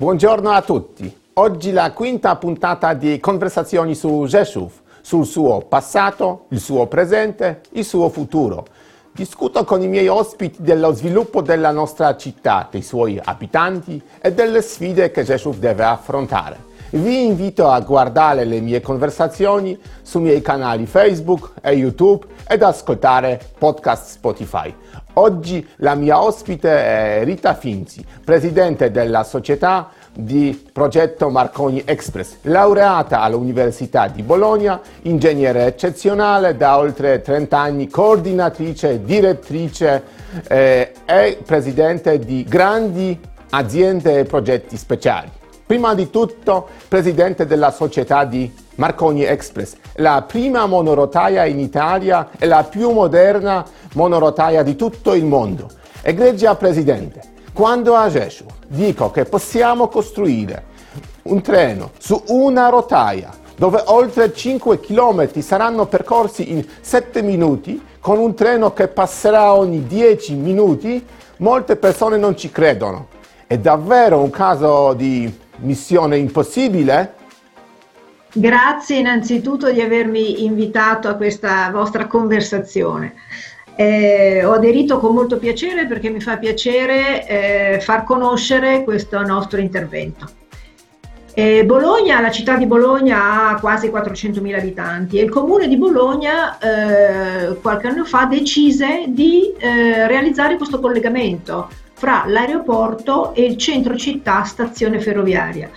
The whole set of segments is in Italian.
Buongiorno a tutti. Oggi la quinta puntata di conversazioni su Gesù, sul suo passato, il suo presente, il suo futuro. Discuto con i miei ospiti dello sviluppo della nostra città, dei suoi abitanti e delle sfide che Gesù deve affrontare. Vi invito a guardare le mie conversazioni sui miei canali Facebook e YouTube ed ascoltare podcast Spotify. Oggi la mia ospite è Rita Finzi, presidente della società di progetto Marconi Express, laureata all'Università di Bologna, ingegnere eccezionale da oltre 30 anni, coordinatrice, direttrice eh, e presidente di grandi aziende e progetti speciali. Prima di tutto, presidente della società di Marconi Express, la prima monorotaia in Italia e la più moderna monorotaia di tutto il mondo. Egregia Presidente, quando a Gesù dico che possiamo costruire un treno su una rotaia dove oltre 5 km saranno percorsi in 7 minuti, con un treno che passerà ogni 10 minuti, molte persone non ci credono. È davvero un caso di missione impossibile? Grazie innanzitutto di avermi invitato a questa vostra conversazione. Eh, ho aderito con molto piacere perché mi fa piacere eh, far conoscere questo nostro intervento. Eh, Bologna, la città di Bologna ha quasi 400.000 abitanti e il comune di Bologna eh, qualche anno fa decise di eh, realizzare questo collegamento fra l'aeroporto e il centro città stazione ferroviaria.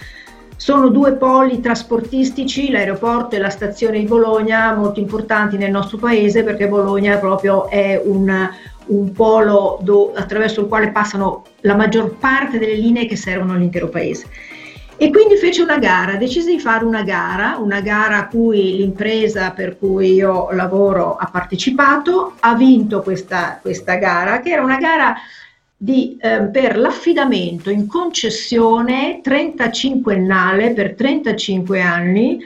Sono due poli trasportistici, l'aeroporto e la stazione di Bologna, molto importanti nel nostro paese perché Bologna proprio è un, un polo do, attraverso il quale passano la maggior parte delle linee che servono all'intero paese. E quindi fece una gara, decise di fare una gara, una gara a cui l'impresa per cui io lavoro ha partecipato, ha vinto questa, questa gara, che era una gara di, eh, per l'affidamento in concessione 35ennale per 35 anni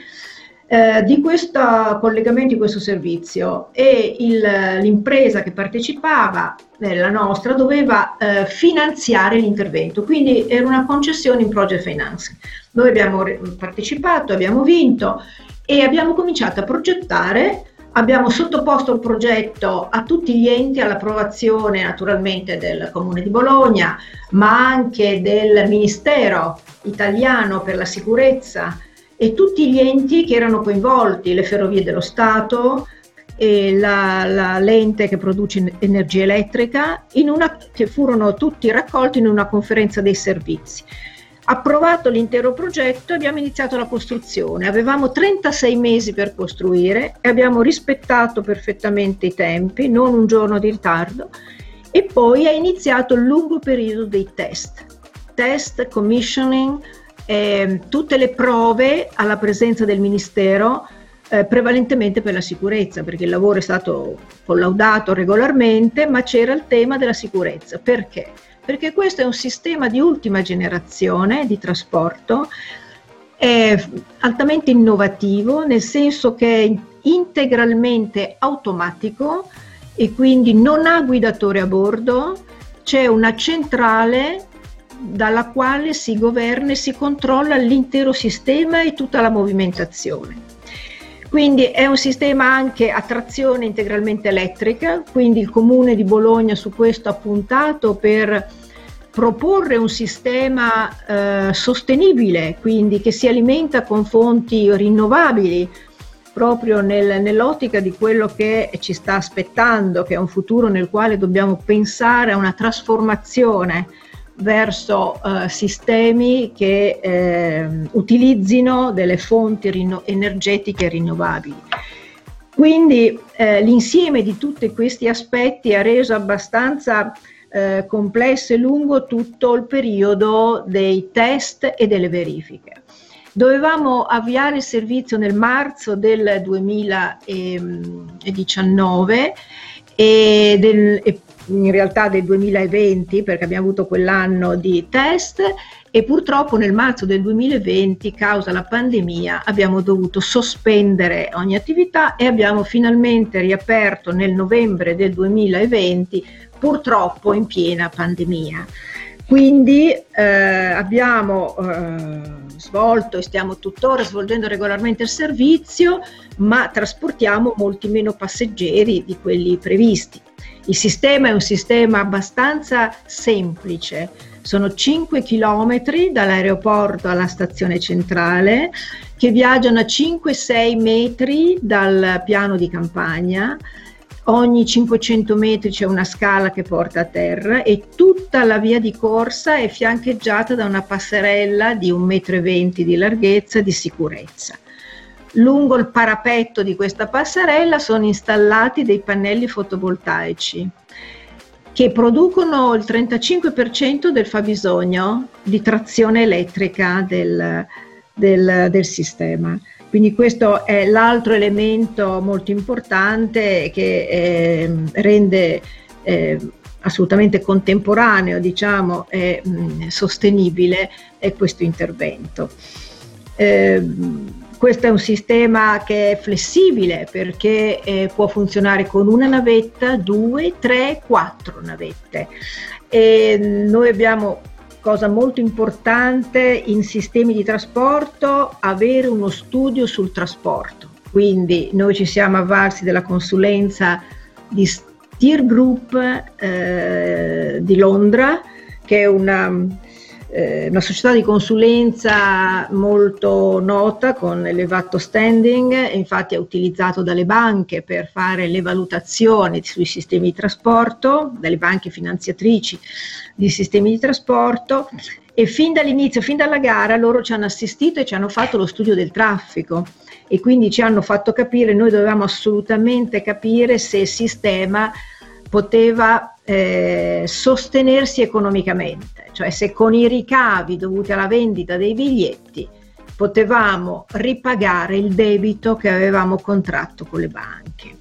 eh, di questo collegamento di questo servizio e il, l'impresa che partecipava, eh, la nostra, doveva eh, finanziare l'intervento, quindi era una concessione in project finance. Noi abbiamo partecipato, abbiamo vinto e abbiamo cominciato a progettare Abbiamo sottoposto il progetto a tutti gli enti all'approvazione naturalmente del Comune di Bologna, ma anche del Ministero italiano per la sicurezza e tutti gli enti che erano coinvolti, le ferrovie dello Stato, la, la, l'ente che produce energia elettrica, una, che furono tutti raccolti in una conferenza dei servizi. Approvato l'intero progetto abbiamo iniziato la costruzione. Avevamo 36 mesi per costruire e abbiamo rispettato perfettamente i tempi, non un giorno di ritardo, e poi è iniziato il lungo periodo dei test. Test, commissioning, eh, tutte le prove alla presenza del Ministero, eh, prevalentemente per la sicurezza, perché il lavoro è stato collaudato regolarmente, ma c'era il tema della sicurezza. Perché? Perché questo è un sistema di ultima generazione di trasporto, è altamente innovativo, nel senso che è integralmente automatico e quindi non ha guidatore a bordo, c'è una centrale dalla quale si governa e si controlla l'intero sistema e tutta la movimentazione. Quindi è un sistema anche a trazione integralmente elettrica, quindi il comune di Bologna su questo ha puntato per proporre un sistema eh, sostenibile, quindi che si alimenta con fonti rinnovabili, proprio nel, nell'ottica di quello che ci sta aspettando, che è un futuro nel quale dobbiamo pensare a una trasformazione verso eh, sistemi che eh, utilizzino delle fonti rinno- energetiche rinnovabili. Quindi eh, l'insieme di tutti questi aspetti ha reso abbastanza eh, complesso e lungo tutto il periodo dei test e delle verifiche. Dovevamo avviare il servizio nel marzo del 2019 e, del, e in realtà del 2020 perché abbiamo avuto quell'anno di test e purtroppo nel marzo del 2020, causa la pandemia, abbiamo dovuto sospendere ogni attività e abbiamo finalmente riaperto nel novembre del 2020, purtroppo in piena pandemia. Quindi eh, abbiamo eh, svolto e stiamo tuttora svolgendo regolarmente il servizio, ma trasportiamo molti meno passeggeri di quelli previsti. Il sistema è un sistema abbastanza semplice, sono 5 km dall'aeroporto alla stazione centrale che viaggiano a 5-6 metri dal piano di campagna ogni 500 metri c'è una scala che porta a terra e tutta la via di corsa è fiancheggiata da una passerella di 1,20 m di larghezza di sicurezza. Lungo il parapetto di questa passerella sono installati dei pannelli fotovoltaici che producono il 35% del fabbisogno di trazione elettrica del, del, del sistema. Quindi questo è l'altro elemento molto importante che eh, rende eh, assolutamente contemporaneo diciamo, e sostenibile è questo intervento. Eh, questo è un sistema che è flessibile perché eh, può funzionare con una navetta, due, tre, quattro navette. E noi abbiamo cosa molto importante in sistemi di trasporto, avere uno studio sul trasporto. Quindi noi ci siamo avvalsi della consulenza di Steer Group eh, di Londra, che è una eh, una società di consulenza molto nota con elevato standing, infatti è utilizzato dalle banche per fare le valutazioni sui sistemi di trasporto, dalle banche finanziatrici di sistemi di trasporto. E fin dall'inizio, fin dalla gara, loro ci hanno assistito e ci hanno fatto lo studio del traffico. E quindi ci hanno fatto capire, noi dovevamo assolutamente capire se il sistema poteva eh, sostenersi economicamente, cioè se con i ricavi dovuti alla vendita dei biglietti potevamo ripagare il debito che avevamo contratto con le banche.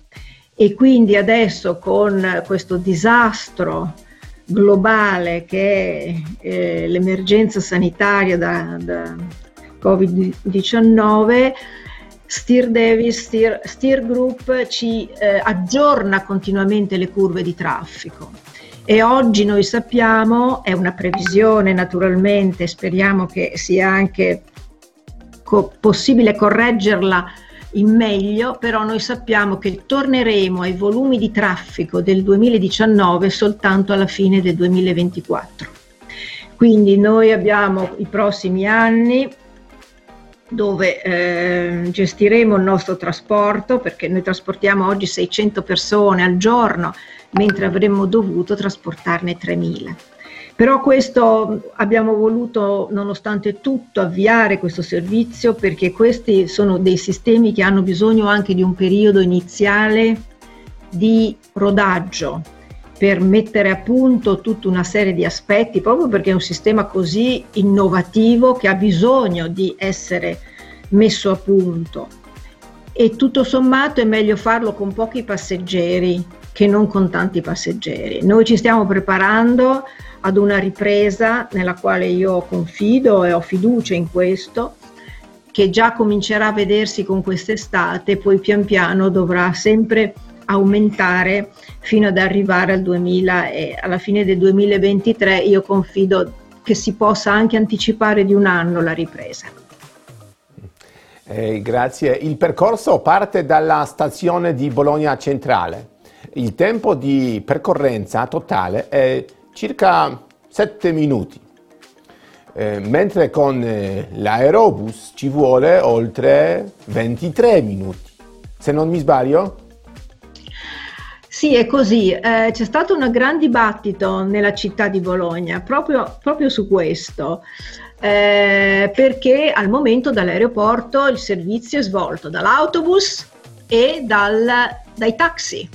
E quindi adesso con questo disastro globale che è eh, l'emergenza sanitaria da, da Covid-19, Steer Davis, Steer, Steer Group ci eh, aggiorna continuamente le curve di traffico e oggi noi sappiamo, è una previsione naturalmente, speriamo che sia anche co- possibile correggerla in meglio, però noi sappiamo che torneremo ai volumi di traffico del 2019 soltanto alla fine del 2024. Quindi noi abbiamo i prossimi anni dove eh, gestiremo il nostro trasporto perché noi trasportiamo oggi 600 persone al giorno mentre avremmo dovuto trasportarne 3000. Però questo abbiamo voluto, nonostante tutto, avviare questo servizio perché questi sono dei sistemi che hanno bisogno anche di un periodo iniziale di rodaggio per mettere a punto tutta una serie di aspetti, proprio perché è un sistema così innovativo che ha bisogno di essere messo a punto. E tutto sommato è meglio farlo con pochi passeggeri che non con tanti passeggeri. Noi ci stiamo preparando ad una ripresa nella quale io confido e ho fiducia in questo, che già comincerà a vedersi con quest'estate, poi pian piano dovrà sempre aumentare fino ad arrivare al 2000 e alla fine del 2023 io confido che si possa anche anticipare di un anno la ripresa. Eh, grazie. Il percorso parte dalla stazione di Bologna Centrale il tempo di percorrenza totale è circa 7 minuti, eh, mentre con eh, l'aerobus ci vuole oltre 23 minuti. Se non mi sbaglio? Sì, è così. Eh, c'è stato un gran dibattito nella città di Bologna proprio, proprio su questo. Eh, perché al momento dall'aeroporto il servizio è svolto dall'autobus e dal, dai taxi.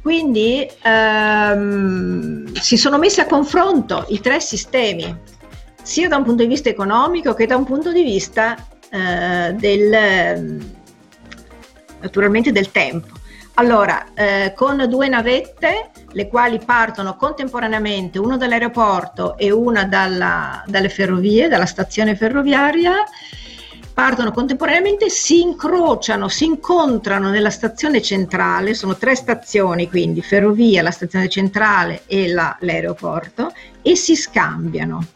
Quindi ehm, si sono messi a confronto i tre sistemi, sia da un punto di vista economico che da un punto di vista eh, del, naturalmente del tempo. Allora, eh, con due navette, le quali partono contemporaneamente, una dall'aeroporto e una dalla, dalle ferrovie, dalla stazione ferroviaria, partono contemporaneamente, si incrociano, si incontrano nella stazione centrale, sono tre stazioni quindi, ferrovia, la stazione centrale e la, l'aeroporto, e si scambiano.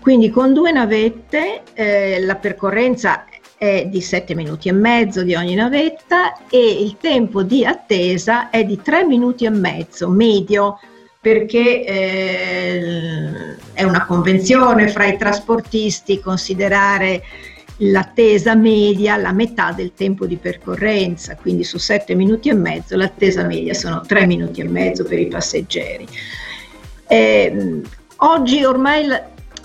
Quindi con due navette eh, la percorrenza è di 7 minuti e mezzo di ogni navetta e il tempo di attesa è di 3 minuti e mezzo, medio, perché eh, è una convenzione fra i trasportisti considerare l'attesa media la metà del tempo di percorrenza, quindi su 7 minuti e mezzo l'attesa media sono 3 minuti e mezzo per i passeggeri. Eh, oggi ormai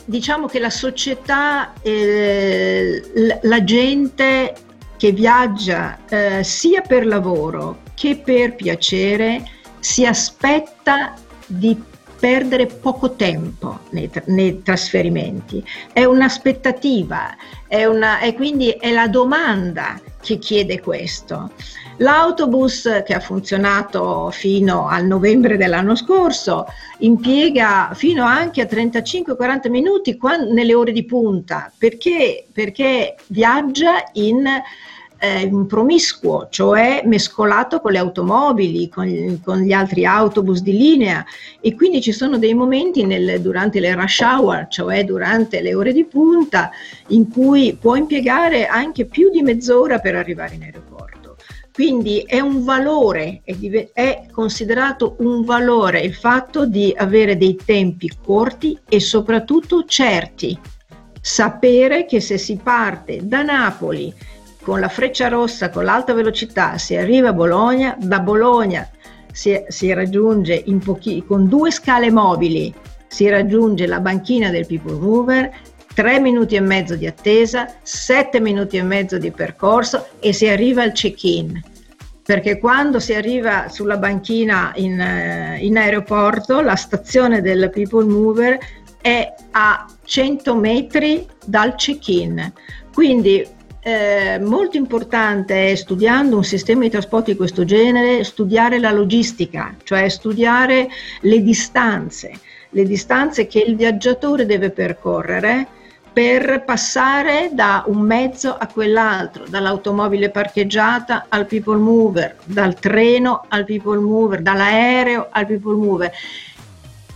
diciamo che la società, eh, la gente che viaggia eh, sia per lavoro che per piacere si aspetta di perdere poco tempo nei, nei trasferimenti. È un'aspettativa, è una, e quindi è la domanda che chiede questo. L'autobus che ha funzionato fino al novembre dell'anno scorso impiega fino anche a 35-40 minuti quando, nelle ore di punta perché, perché viaggia in eh, promiscuo, cioè mescolato con le automobili, con, con, gli altri autobus di linea e quindi ci sono dei momenti nel, durante le rush hour, cioè durante le ore di punta, in cui può impiegare anche più di mezz'ora per arrivare in aeroporto. Quindi è un valore, è, è considerato un valore il fatto di avere dei tempi corti e soprattutto certi. Sapere che se si parte da Napoli con la freccia rossa, con l'alta velocità, si arriva a Bologna, da Bologna si, si raggiunge pochi, con due scale mobili, si raggiunge la banchina del People Mover, tre minuti e mezzo di attesa, sette minuti e mezzo di percorso e si arriva al check-in. Perché quando si arriva sulla banchina in, eh, in aeroporto, la stazione del People Mover è a 100 metri dal check-in. Quindi eh, molto importante è studiando un sistema di trasporto di questo genere, studiare la logistica, cioè studiare le distanze, le distanze che il viaggiatore deve percorrere per passare da un mezzo a quell'altro, dall'automobile parcheggiata al people mover, dal treno al people mover, dall'aereo al people mover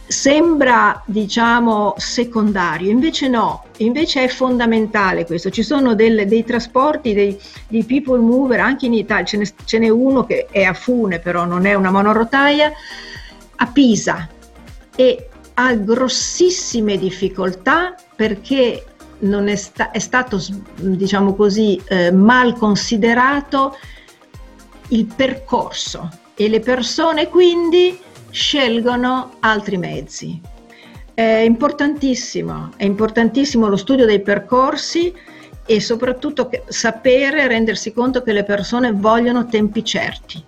sembra diciamo secondario, invece no, invece è fondamentale questo. Ci sono del, dei trasporti, dei, dei, people mover anche in Italia, ce, ne, ce n'è uno che è a Fune, però non è una monorotaia, a Pisa e ha grossissime difficoltà perché non è, sta, è stato, diciamo così, eh, mal considerato il percorso e le persone quindi scelgono altri mezzi. È importantissimo, è importantissimo lo studio dei percorsi e soprattutto sapere, rendersi conto che le persone vogliono tempi certi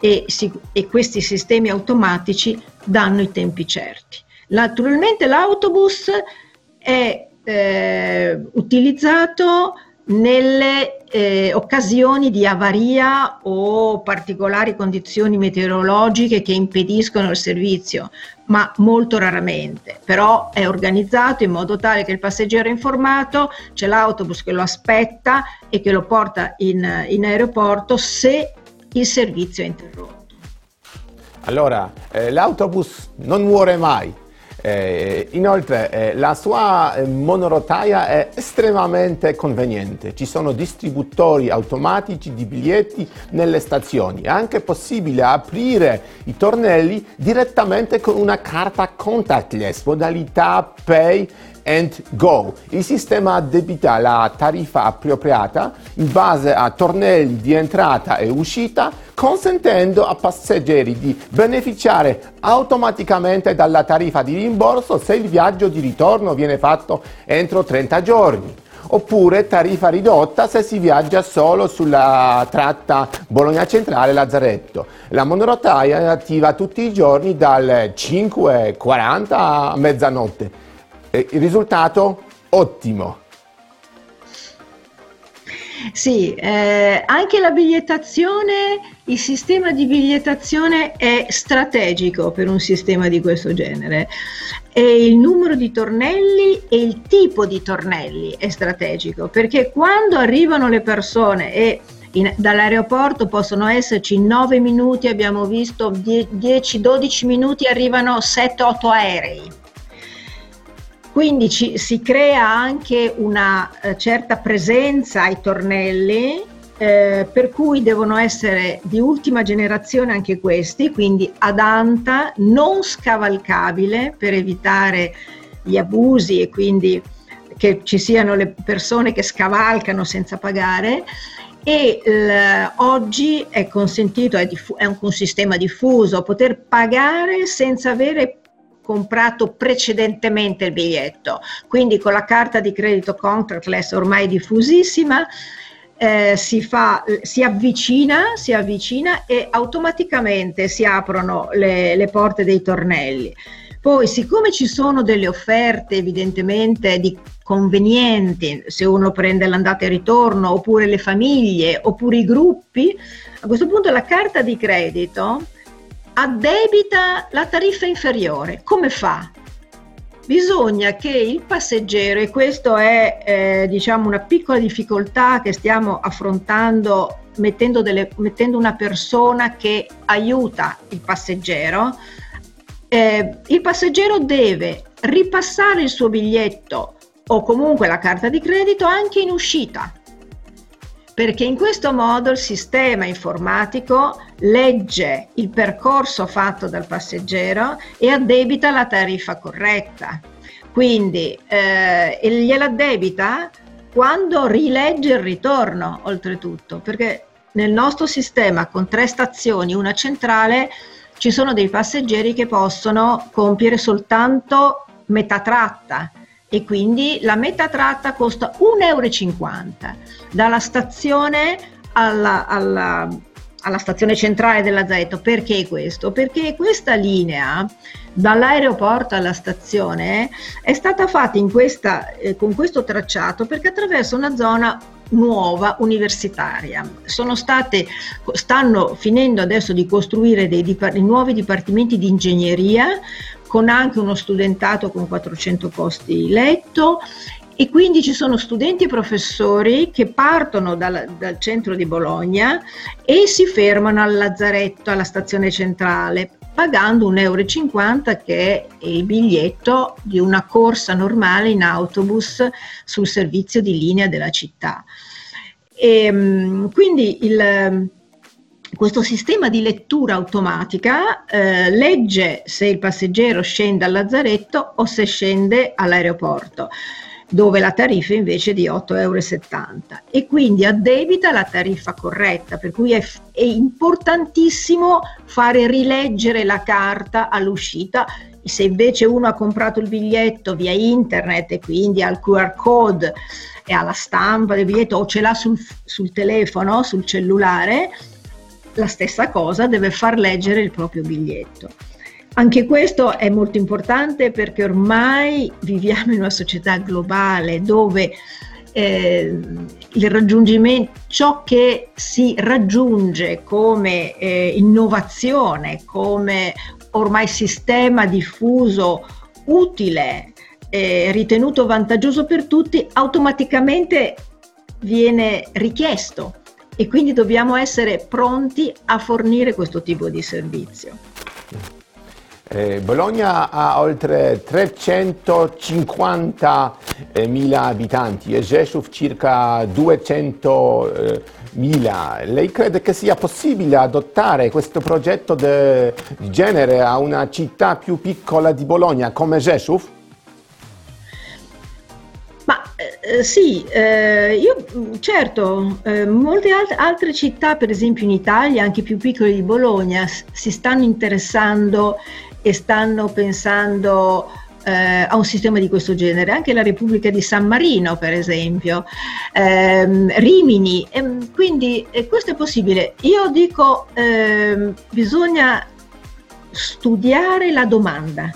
e, si, e questi sistemi automatici danno i tempi certi. Naturalmente l'autobus è eh, utilizzato nelle eh, occasioni di avaria o particolari condizioni meteorologiche che impediscono il servizio, ma molto raramente. Però è organizzato in modo tale che il passeggero è informato, c'è l'autobus che lo aspetta e che lo porta in, in aeroporto se il servizio è interrotto. Allora, eh, l'autobus non muore mai, eh, inoltre eh, la sua eh, monorotaia è estremamente conveniente, ci sono distributori automatici di biglietti nelle stazioni, è anche possibile aprire i tornelli direttamente con una carta contactless, modalità Pay and Go. Il sistema addebita la tariffa appropriata in base a tornelli di entrata e uscita, consentendo a passeggeri di beneficiare automaticamente dalla tariffa di rimborso se il viaggio di ritorno viene fatto entro 30 giorni oppure tariffa ridotta se si viaggia solo sulla tratta Bologna Centrale Lazzaretto. La monorotaia è attiva tutti i giorni dalle 5.40 a mezzanotte. Il risultato? Ottimo. Sì, eh, anche la bigliettazione, il sistema di bigliettazione è strategico per un sistema di questo genere. E il numero di tornelli e il tipo di tornelli è strategico, perché quando arrivano le persone e in, dall'aeroporto possono esserci 9 minuti, abbiamo visto 10-12 minuti, arrivano 7-8 aerei quindi ci, si crea anche una eh, certa presenza ai tornelli, eh, per cui devono essere di ultima generazione anche questi, quindi ad anta, non scavalcabile per evitare gli abusi e quindi che ci siano le persone che scavalcano senza pagare. E l, oggi è consentito, è, diffu- è un, un, sistema diffuso, poter pagare senza avere comprato precedentemente il biglietto. Quindi con la carta di credito contactless ormai diffusissima eh, si, fa, si, avvicina, si avvicina e automaticamente si aprono le, le porte dei tornelli. Poi, siccome ci sono delle offerte evidentemente di convenienti, se uno prende l'andata e ritorno, oppure le famiglie, oppure i gruppi, a questo punto la carta di credito addebita la tariffa inferiore. Come fa? Bisogna che il passeggero, e questa è eh, diciamo una piccola difficoltà che stiamo affrontando mettendo, delle, mettendo una persona che aiuta il passeggero, eh, il passeggero deve ripassare il suo biglietto o comunque la carta di credito anche in uscita perché in questo modo il sistema informatico legge il percorso fatto dal passeggero e addebita la tariffa corretta. Quindi eh, gliela addebita quando rilegge il ritorno, oltretutto, perché nel nostro sistema con tre stazioni, una centrale, ci sono dei passeggeri che possono compiere soltanto metà tratta e quindi la metà tratta costa 1,50 euro dalla stazione alla, alla, alla stazione centrale della Zaetto. Perché questo? Perché questa linea dall'aeroporto alla stazione è stata fatta questa, eh, con questo tracciato perché attraversa una zona nuova universitaria. Sono state, stanno finendo adesso di costruire dei, dei nuovi dipartimenti di ingegneria con anche uno studentato con 400 posti letto e quindi ci sono studenti e professori che partono dal, dal, centro di Bologna e si fermano al lazzaretto, alla stazione centrale, pagando 1,50 euro che è il biglietto di una corsa normale in autobus sul servizio di linea della città. E, ehm, quindi il, questo sistema di lettura automatica eh, legge se il passeggero scende al lazzaretto o se scende all'aeroporto dove la tariffa invece è di 8,70 euro e quindi addebita la tariffa corretta, per cui è, è importantissimo fare rileggere la carta all'uscita. Se invece uno ha comprato il biglietto via internet e quindi ha il QR code e ha la stampa del biglietto o ce l'ha sul, sul telefono, sul cellulare, la stessa cosa deve far leggere il proprio biglietto. Anche questo è molto importante perché ormai viviamo in una società globale dove eh, il raggiungimento, ciò che si raggiunge come eh, innovazione, come ormai sistema diffuso utile, eh, ritenuto vantaggioso per tutti, automaticamente viene richiesto e quindi dobbiamo essere pronti a fornire questo tipo di servizio. Eh, Bologna ha oltre 350.000 eh, abitanti e Gesù circa 200.000. Eh, Lei crede che sia possibile adottare questo progetto di genere a una città più piccola di Bologna come Gesù? Eh, sì, eh, io certo, eh, molte alt- altre città, per esempio in Italia, anche più piccole di Bologna, si stanno interessando e stanno pensando eh, a un sistema di questo genere, anche la Repubblica di San Marino, per esempio, ehm, Rimini, ehm, quindi eh, questo è possibile. Io dico, ehm, bisogna studiare la domanda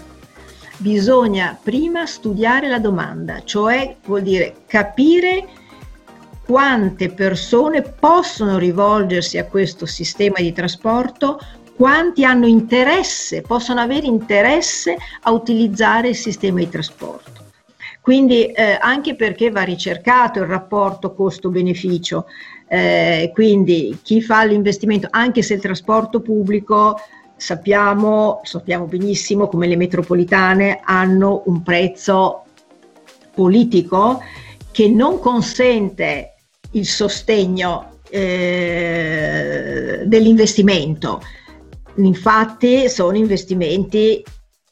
bisogna prima studiare la domanda, cioè vuol dire capire quante persone possono rivolgersi a questo sistema di trasporto, quanti hanno interesse, possono avere interesse a utilizzare il sistema di trasporto. Quindi eh, anche perché va ricercato il rapporto costo-beneficio, eh, quindi chi fa l'investimento, anche se il trasporto pubblico sappiamo, sappiamo benissimo come le metropolitane hanno un prezzo politico che non consente il sostegno eh, dell'investimento. Infatti sono investimenti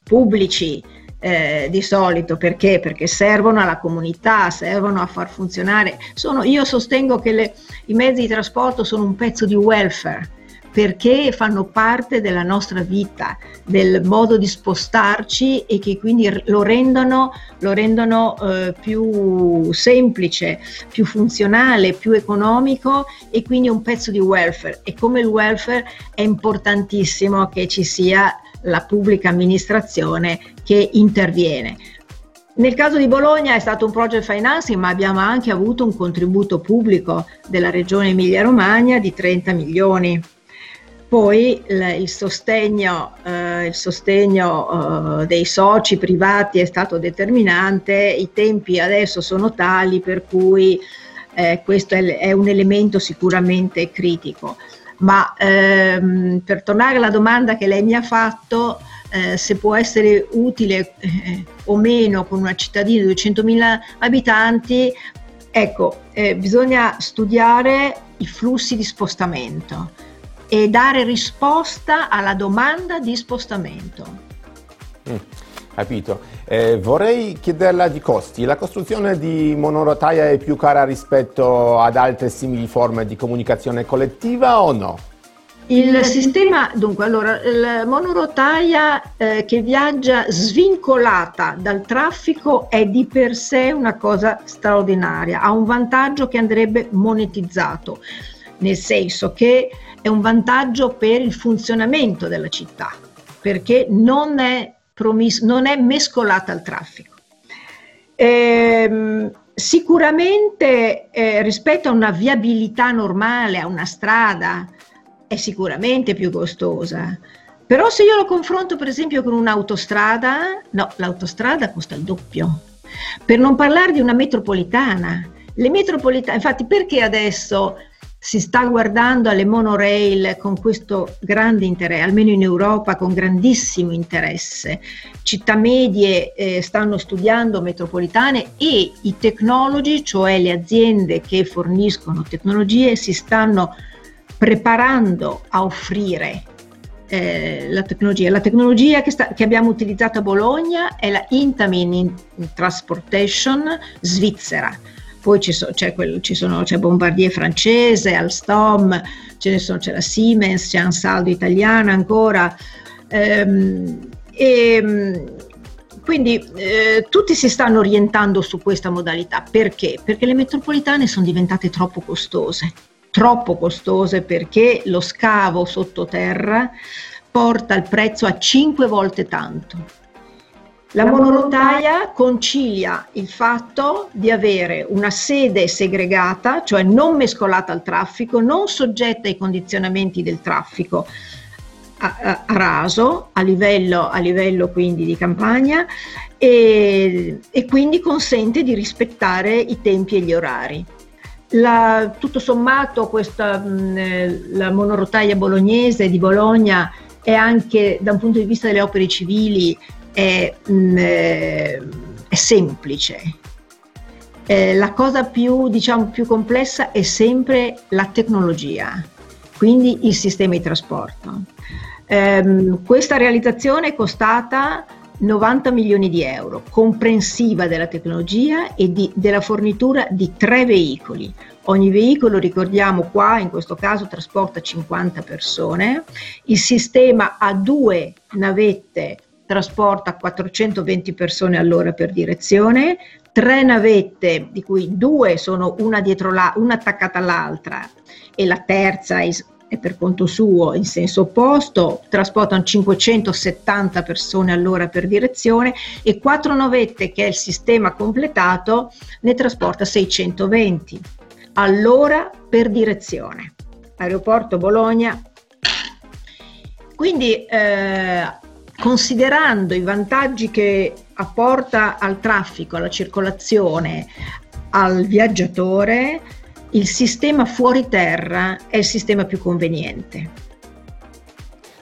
pubblici eh, di solito perché? Perché servono alla comunità, servono a far funzionare. Sono, io sostengo che le, i mezzi di trasporto sono un pezzo di welfare perché fanno parte della nostra vita, del modo di spostarci e che quindi lo rendono, lo rendono eh, più semplice, più funzionale, più economico e quindi un pezzo di welfare. E come il welfare è importantissimo che ci sia la pubblica amministrazione che interviene. Nel caso di Bologna è stato un project financing, ma abbiamo anche avuto un contributo pubblico della regione Emilia-Romagna di 30 milioni poi il sostegno, eh, il sostegno eh, dei soci privati è stato determinante, i tempi adesso sono tali per cui eh, questo è, è, un elemento sicuramente critico. Ma ehm, per tornare alla domanda che lei mi ha fatto, eh, se può essere utile eh, o meno con una cittadina di 200.000 abitanti, ecco, eh, bisogna studiare i flussi di spostamento e dare risposta alla domanda di spostamento. Mm, capito. Eh, vorrei chiederla di costi. La costruzione di monorotaia è più cara rispetto ad altre simili forme di comunicazione collettiva o no? Il sistema, dunque, allora, la monorotaia eh, che viaggia svincolata dal traffico è di per sé una cosa straordinaria, ha un vantaggio che andrebbe monetizzato, nel senso che è un vantaggio per il funzionamento della città, perché non è, promis- non è mescolata al traffico. Ehm, sicuramente eh, rispetto a una viabilità normale, a una strada, è sicuramente più costosa. Però se io lo confronto per esempio con un'autostrada, no, l'autostrada costa il doppio. Per non parlare di una metropolitana. Le metropolitane, infatti perché adesso si sta guardando alle monorail con questo grande interesse, almeno in Europa con grandissimo interesse. Città medie eh, stanno studiando metropolitane e i technology, cioè le aziende che forniscono tecnologie, si stanno preparando a offrire eh, la tecnologia. La tecnologia che, sta, che, abbiamo utilizzato a Bologna è la Intamin Transportation svizzera poi ci so, c'è, quel, ci sono, c'è Bombardier francese, Alstom, sono, c'è la Siemens, c'è Ansaldo italiana ancora. Ehm, e, quindi eh, tutti si stanno orientando su questa modalità. Perché? Perché le metropolitane sono diventate troppo costose, troppo costose perché lo scavo sottoterra porta il prezzo a 5 volte tanto. La monorotaia concilia il fatto di avere una sede segregata, cioè non mescolata al traffico, non soggetta ai condizionamenti del traffico a, a, a raso, a livello, a livello, quindi di campagna, e, e, quindi consente di rispettare i tempi e gli orari. La, tutto sommato questa, la monorotaia bolognese di Bologna è anche da un punto di vista delle opere civili è, mh, mm, eh, è semplice. Eh, la cosa più, diciamo, più complessa è sempre la tecnologia, quindi il sistema di trasporto. Eh, questa realizzazione è costata 90 milioni di euro, comprensiva della tecnologia e di, della fornitura di tre veicoli. Ogni veicolo, ricordiamo qua, in questo caso trasporta 50 persone. Il sistema ha due navette trasporta 420 persone all'ora per direzione, tre navette, di cui due sono una dietro la, una attaccata all'altra e la terza è, per conto suo in senso opposto, trasportano 570 persone all'ora per direzione e quattro navette che è il sistema completato ne trasporta 620. all'ora per direzione. Aeroporto Bologna. Quindi eh, considerando i vantaggi che apporta al traffico, alla circolazione, al viaggiatore, il sistema fuori terra è il sistema più conveniente.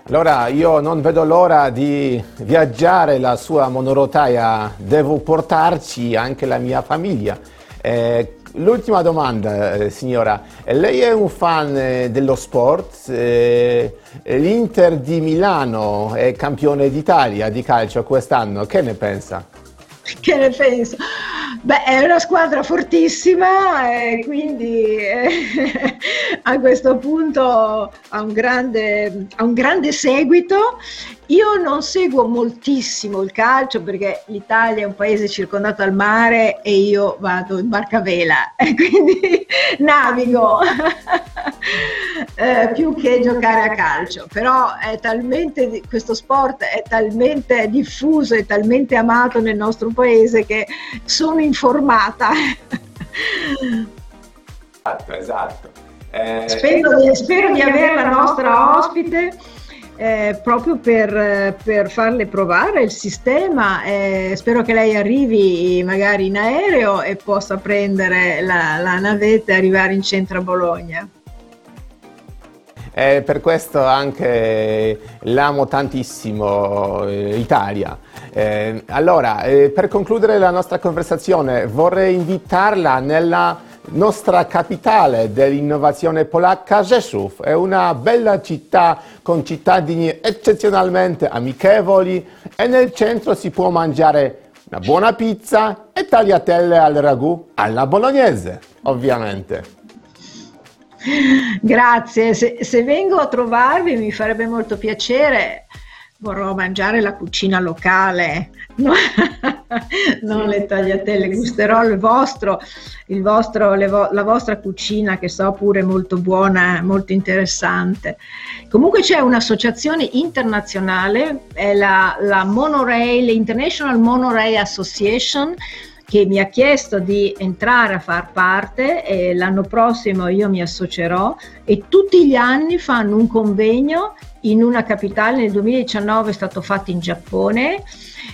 Allora io non vedo l'ora di viaggiare la sua monorotaia, devo portarci anche la mia famiglia. Eh, l'ultima domanda, eh, signora, lei è un fan eh, dello sport? Eh, L'Inter di Milano è campione d'Italia di calcio quest'anno, che ne pensa? Che ne penso? Beh, è una squadra fortissima e quindi eh, a questo punto ha un, grande, ha un grande seguito. Io non seguo moltissimo il calcio perché l'Italia è un paese circondato dal mare e io vado in barcavela e quindi navigo eh, più che giocare a calcio. Però è talmente, questo sport è talmente diffuso e talmente amato nel nostro paese che sono informata. Esatto, esatto. Eh, spero, spero di avere la nostra ospite. Eh, proprio per, per, farle provare il sistema. Eh, spero che lei arrivi magari in aereo e possa prendere la, la navetta e arrivare in centro a Bologna. E per questo anche l'amo tantissimo eh, Italia. Eh, allora, eh, per concludere la nostra conversazione, vorrei invitarla nella nostra capitale dell'innovazione polacca, Rzeszów. È una bella città con cittadini eccezionalmente amichevoli e nel centro si può mangiare una buona pizza e tagliatelle al ragù alla bolognese, ovviamente. Grazie, se, se, vengo a trovarvi mi farebbe molto piacere. Vorrò mangiare la cucina locale? non le tagliatelle, gusterò il vostro, il vostro vo- la vostra cucina che so pure molto buona, molto interessante. Comunque c'è un'associazione internazionale, è la, la Monorail, International Monorail Association, che mi ha chiesto di entrare a far parte e l'anno prossimo io mi associerò e tutti gli anni fanno un convegno in una capitale, nel 2019 è stato fatto in Giappone,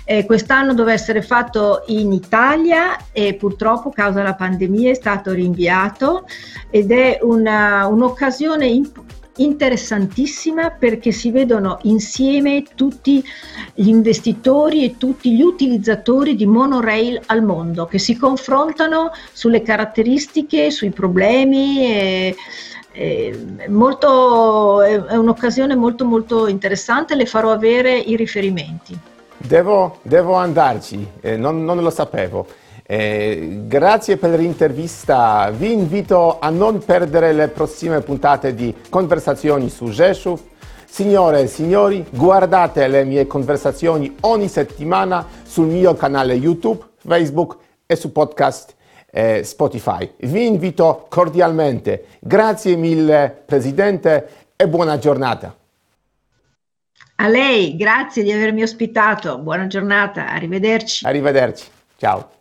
eh, quest'anno doveva essere fatto in Italia e purtroppo causa della pandemia è stato rinviato ed è una, un'occasione importante interessantissima perché si vedono insieme tutti gli investitori e tutti gli utilizzatori di monorail al mondo che si confrontano sulle caratteristiche, sui problemi. E, e molto, è un'occasione molto molto interessante, le farò avere i riferimenti. Devo, devo andarci, eh, non, non lo sapevo. Eh, grazie per l'intervista, vi invito a non perdere le prossime puntate di Conversazioni su Gesù. Signore e signori, guardate le mie conversazioni ogni settimana sul mio canale YouTube, Facebook e su podcast eh, Spotify. Vi invito cordialmente. Grazie mille Presidente e buona giornata. A lei, grazie di avermi ospitato. Buona giornata, arrivederci. Arrivederci. Ciao.